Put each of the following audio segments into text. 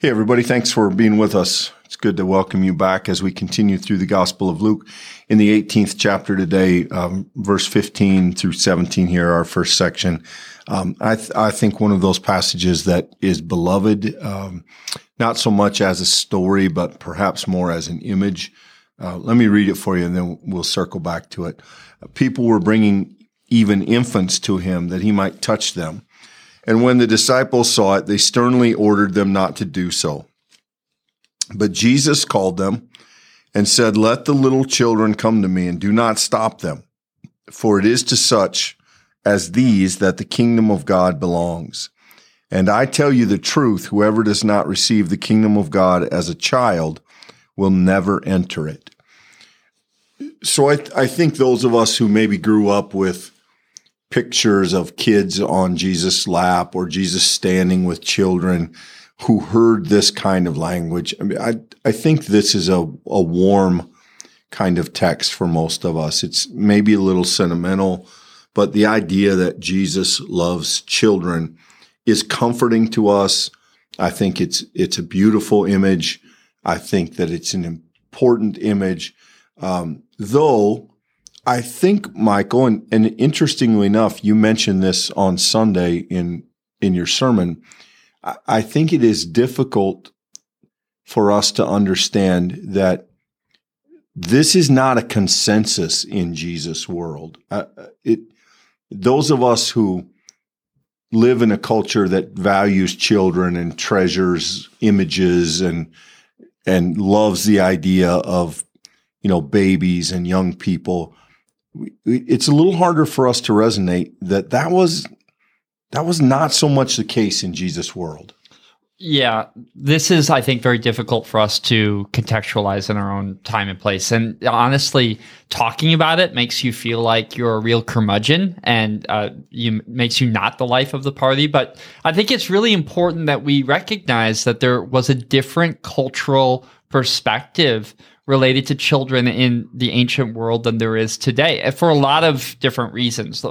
Hey, everybody. Thanks for being with us. It's good to welcome you back as we continue through the Gospel of Luke in the 18th chapter today, um, verse 15 through 17 here, our first section. Um, I, th- I, think one of those passages that is beloved, um, not so much as a story, but perhaps more as an image. Uh, let me read it for you and then we'll circle back to it. People were bringing even infants to him that he might touch them. And when the disciples saw it, they sternly ordered them not to do so. But Jesus called them and said, Let the little children come to me and do not stop them, for it is to such as these that the kingdom of God belongs. And I tell you the truth, whoever does not receive the kingdom of God as a child will never enter it. So I, th- I think those of us who maybe grew up with pictures of kids on Jesus' lap or Jesus standing with children who heard this kind of language. I mean, I, I think this is a, a warm kind of text for most of us. It's maybe a little sentimental, but the idea that Jesus loves children is comforting to us. I think it's, it's a beautiful image. I think that it's an important image. Um, though I think, Michael, and, and interestingly enough, you mentioned this on Sunday in in your sermon. I, I think it is difficult for us to understand that this is not a consensus in Jesus' world. Uh, it those of us who live in a culture that values children and treasures images and and loves the idea of you know babies and young people it's a little harder for us to resonate that that was that was not so much the case in Jesus' world. Yeah, this is, I think, very difficult for us to contextualize in our own time and place. And honestly, talking about it makes you feel like you're a real curmudgeon, and uh, you makes you not the life of the party. But I think it's really important that we recognize that there was a different cultural perspective related to children in the ancient world than there is today for a lot of different reasons.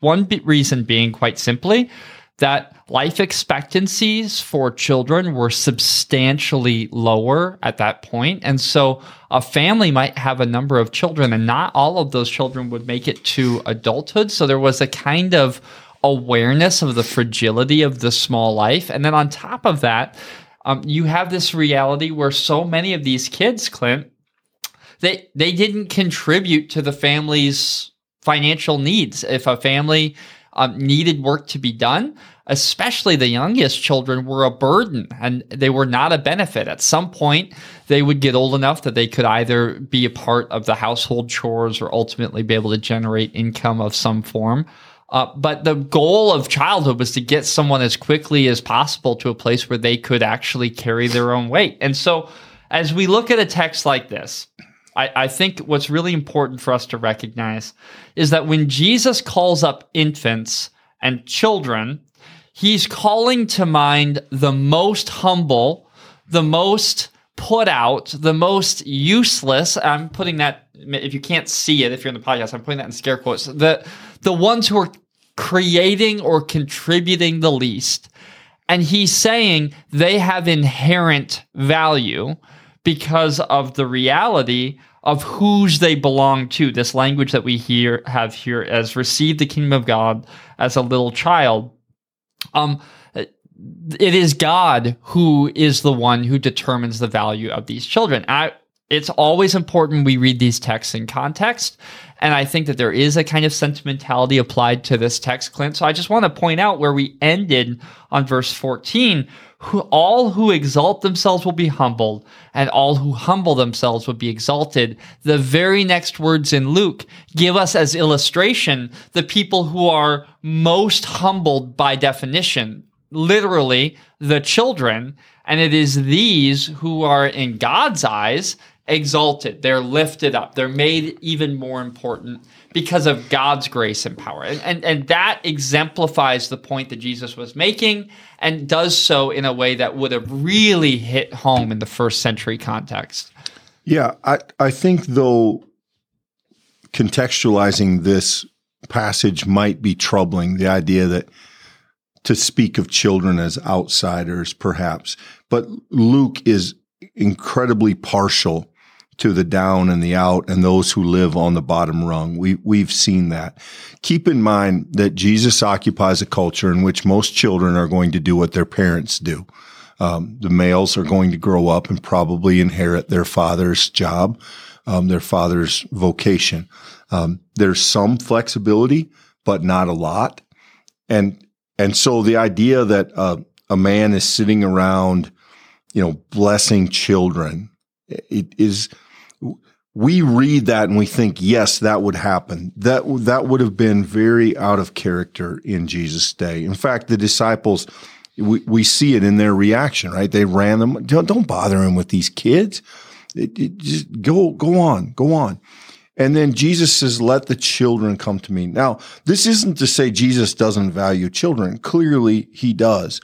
One reason being quite simply that life expectancies for children were substantially lower at that point. And so a family might have a number of children, and not all of those children would make it to adulthood. So there was a kind of awareness of the fragility of the small life. And then on top of that, um, you have this reality where so many of these kids, Clint, they they didn't contribute to the family's financial needs. If a family um, needed work to be done, especially the youngest children were a burden and they were not a benefit. At some point, they would get old enough that they could either be a part of the household chores or ultimately be able to generate income of some form. Uh, but the goal of childhood was to get someone as quickly as possible to a place where they could actually carry their own weight. And so, as we look at a text like this, I, I think what's really important for us to recognize is that when Jesus calls up infants and children, he's calling to mind the most humble, the most put out, the most useless. I'm putting that, if you can't see it, if you're in the podcast, I'm putting that in scare quotes. The, the ones who are creating or contributing the least. And he's saying they have inherent value because of the reality of whose they belong to. This language that we hear have here as receive the kingdom of God as a little child. Um, it is God who is the one who determines the value of these children. I, it's always important we read these texts in context. And I think that there is a kind of sentimentality applied to this text, Clint. So I just want to point out where we ended on verse 14, who, all who exalt themselves will be humbled, and all who humble themselves will be exalted. The very next words in Luke give us as illustration the people who are most humbled by definition, literally the children. And it is these who are, in God's eyes, exalted. They're lifted up. They're made even more important because of God's grace and power. And, and, and that exemplifies the point that Jesus was making and does so in a way that would have really hit home in the first century context. Yeah, I, I think though contextualizing this passage might be troubling the idea that to speak of children as outsiders, perhaps. But Luke is incredibly partial to the down and the out and those who live on the bottom rung. We, we've seen that. Keep in mind that Jesus occupies a culture in which most children are going to do what their parents do. Um, the males are going to grow up and probably inherit their father's job, um, their father's vocation. Um, there's some flexibility, but not a lot. And, and so the idea that uh, a man is sitting around, you know, blessing children, it is, we read that and we think, yes, that would happen. That, that would have been very out of character in Jesus' day. In fact, the disciples, we, we see it in their reaction, right? They ran them. Don't, don't bother him with these kids. It, it just go, go on, go on. And then Jesus says, let the children come to me. Now, this isn't to say Jesus doesn't value children. Clearly he does.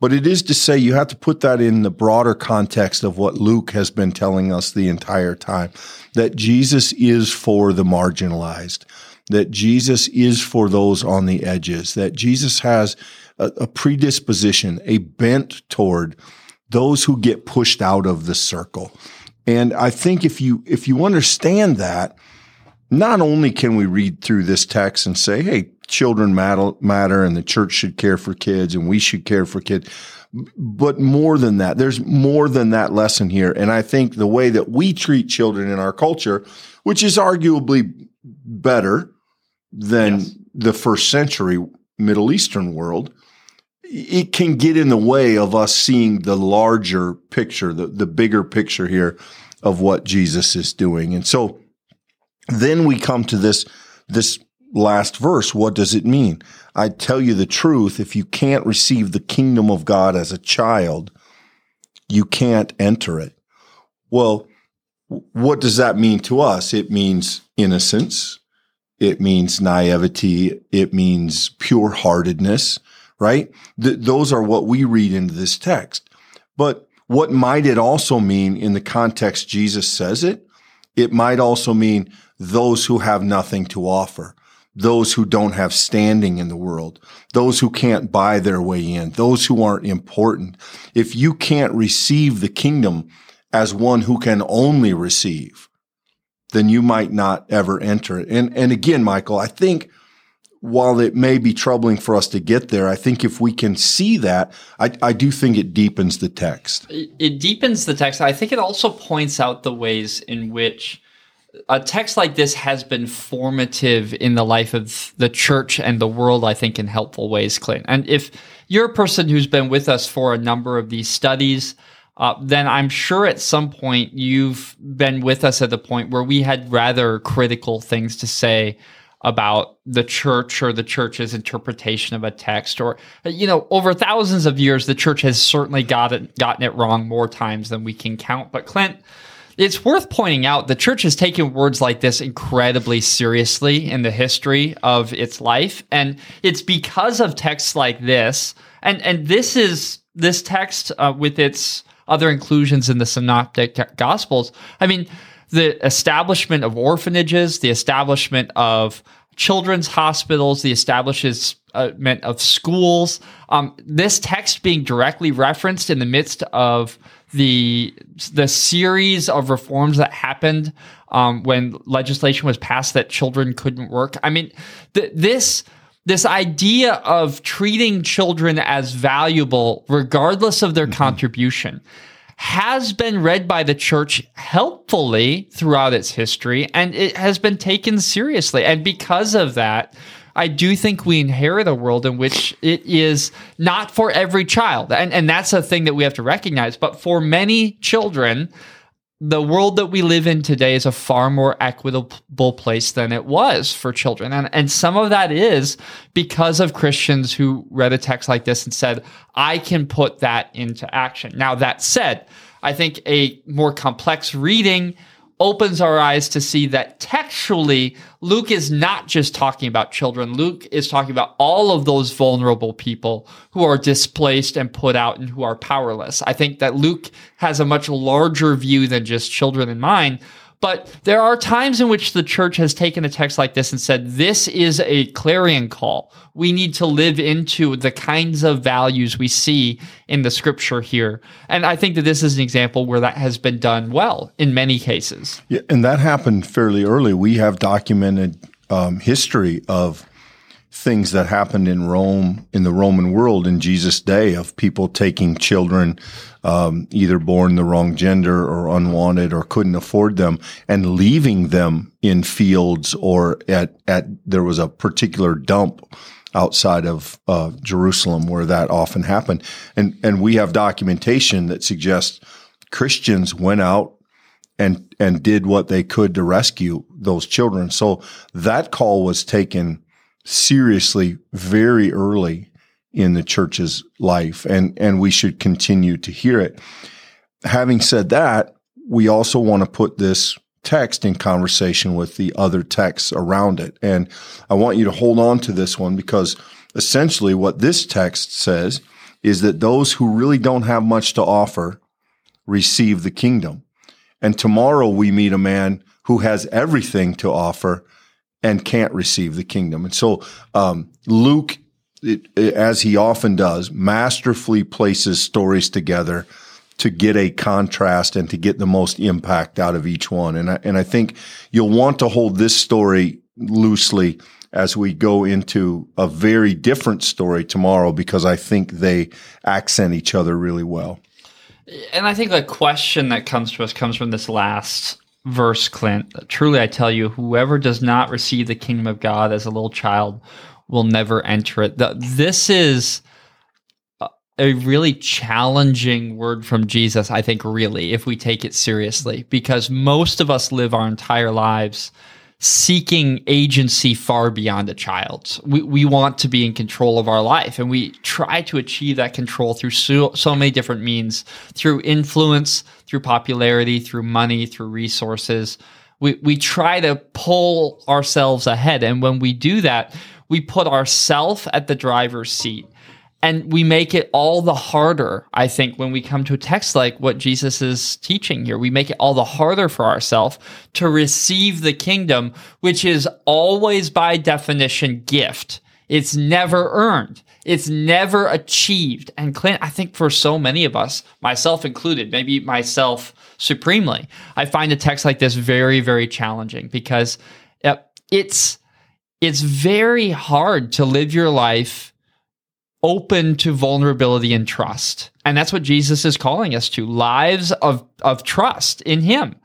But it is to say you have to put that in the broader context of what Luke has been telling us the entire time that Jesus is for the marginalized, that Jesus is for those on the edges, that Jesus has a, a predisposition, a bent toward those who get pushed out of the circle. And I think if you if you understand that, not only can we read through this text and say, hey, children matter, matter and the church should care for kids and we should care for kids, but more than that, there's more than that lesson here. And I think the way that we treat children in our culture, which is arguably better than yes. the first century Middle Eastern world, it can get in the way of us seeing the larger picture, the, the bigger picture here of what Jesus is doing. And so then we come to this, this last verse. What does it mean? I tell you the truth. If you can't receive the kingdom of God as a child, you can't enter it. Well, what does that mean to us? It means innocence. It means naivety. It means pure heartedness, right? Th- those are what we read into this text. But what might it also mean in the context Jesus says it? It might also mean those who have nothing to offer, those who don't have standing in the world, those who can't buy their way in, those who aren't important. If you can't receive the kingdom as one who can only receive, then you might not ever enter it. And, and again, Michael, I think while it may be troubling for us to get there, I think if we can see that, I, I do think it deepens the text. It deepens the text. I think it also points out the ways in which a text like this has been formative in the life of the church and the world, I think, in helpful ways, Clint. And if you're a person who's been with us for a number of these studies, uh, then I'm sure at some point you've been with us at the point where we had rather critical things to say about the church or the church's interpretation of a text or you know over thousands of years the church has certainly gotten gotten it wrong more times than we can count but clint it's worth pointing out the church has taken words like this incredibly seriously in the history of its life. And it's because of texts like this. And, and this is this text uh, with its other inclusions in the synoptic gospels. I mean, the establishment of orphanages, the establishment of children's hospitals, the establishment of schools. Um, this text being directly referenced in the midst of the the series of reforms that happened um, when legislation was passed that children couldn't work. I mean, th- this this idea of treating children as valuable regardless of their mm-hmm. contribution has been read by the church helpfully throughout its history and it has been taken seriously and because of that I do think we inherit a world in which it is not for every child. And, and that's a thing that we have to recognize. But for many children, the world that we live in today is a far more equitable place than it was for children. And, and some of that is because of Christians who read a text like this and said, I can put that into action. Now, that said, I think a more complex reading opens our eyes to see that textually, Luke is not just talking about children. Luke is talking about all of those vulnerable people who are displaced and put out and who are powerless. I think that Luke has a much larger view than just children in mind. But there are times in which the church has taken a text like this and said, this is a clarion call. We need to live into the kinds of values we see in the scripture here. And I think that this is an example where that has been done well in many cases. Yeah, and that happened fairly early. We have documented um, history of things that happened in Rome, in the Roman world in Jesus' day, of people taking children, um, either born the wrong gender or unwanted or couldn't afford them, and leaving them in fields or at at there was a particular dump outside of uh, Jerusalem where that often happened, and and we have documentation that suggests Christians went out and and did what they could to rescue those children. So that call was taken seriously very early in the church's life and and we should continue to hear it. Having said that we also want to put this text in conversation with the other texts around it. And i want you to hold on to this one because essentially what this text says is that those who really don't have much to offer receive the kingdom. And tomorrow we meet a man who has everything to offer and can't receive the kingdom. And so um, Luke, it, it, as he often does, masterfully places stories together to get a contrast and to get the most impact out of each one. And I, and I think you'll want to hold this story loosely as we go into a very different story tomorrow because I think they accent each other really well. And I think the question that comes to us comes from this last verse, Clint. Truly, I tell you, whoever does not receive the kingdom of God as a little child will never enter it. The, this is a really challenging word from Jesus, I think, really, if we take it seriously, because most of us live our entire lives seeking agency far beyond a child's. We, we want to be in control of our life and we try to achieve that control through so, so many different means through influence, through popularity, through money, through resources. We, we try to pull ourselves ahead. And when we do that, we put ourselves at the driver's seat and we make it all the harder i think when we come to a text like what jesus is teaching here. We make it all the harder for ourselves to receive the kingdom which is always by definition gift. It's never earned. It's never achieved. And clint i think for so many of us myself included maybe myself supremely i find a text like this very very challenging because it's it's very hard to live your life open to vulnerability and trust. And that's what Jesus is calling us to lives of, of trust in him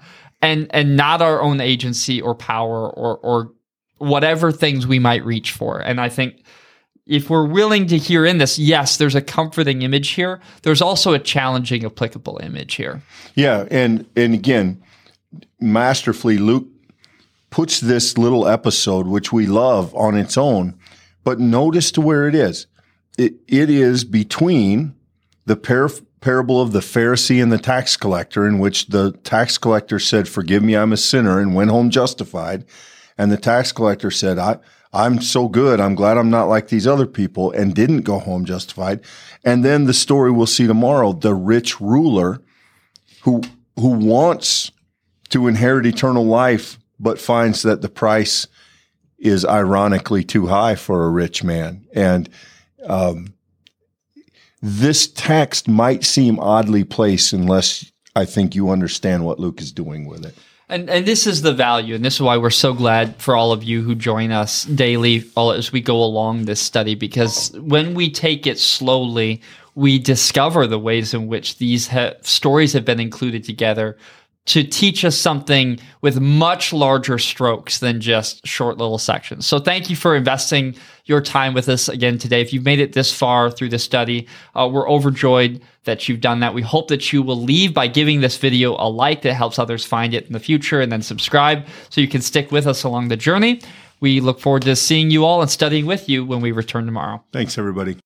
and, and not our own agency or power or, or whatever things we might reach for. And I think if we're willing to hear in this, yes, there's a comforting image here. There's also a challenging, applicable image here. Yeah. And, and again, masterfully, Luke puts this little episode, which we love on its own, but notice to where it is it, it is between the par- parable of the Pharisee and the tax collector, in which the tax collector said, Forgive me, I'm a sinner, and went home justified. And the tax collector said, I, I'm so good. I'm glad I'm not like these other people and didn't go home justified. And then the story we'll see tomorrow, the rich ruler who, who wants to inherit eternal life, but finds that the price is ironically too high for a rich man. And um, this text might seem oddly placed unless I think you understand what Luke is doing with it. And, and this is the value, and this is why we're so glad for all of you who join us daily all as we go along this study, because when we take it slowly, we discover the ways in which these ha- stories have been included together to teach us something with much larger strokes than just short little sections. So thank you for investing your time with us again today. If you've made it this far through the study, uh, we're overjoyed that you've done that. We hope that you will leave by giving this video a like that helps others find it in the future and then subscribe so you can stick with us along the journey. We look forward to seeing you all and studying with you when we return tomorrow. Thanks, everybody.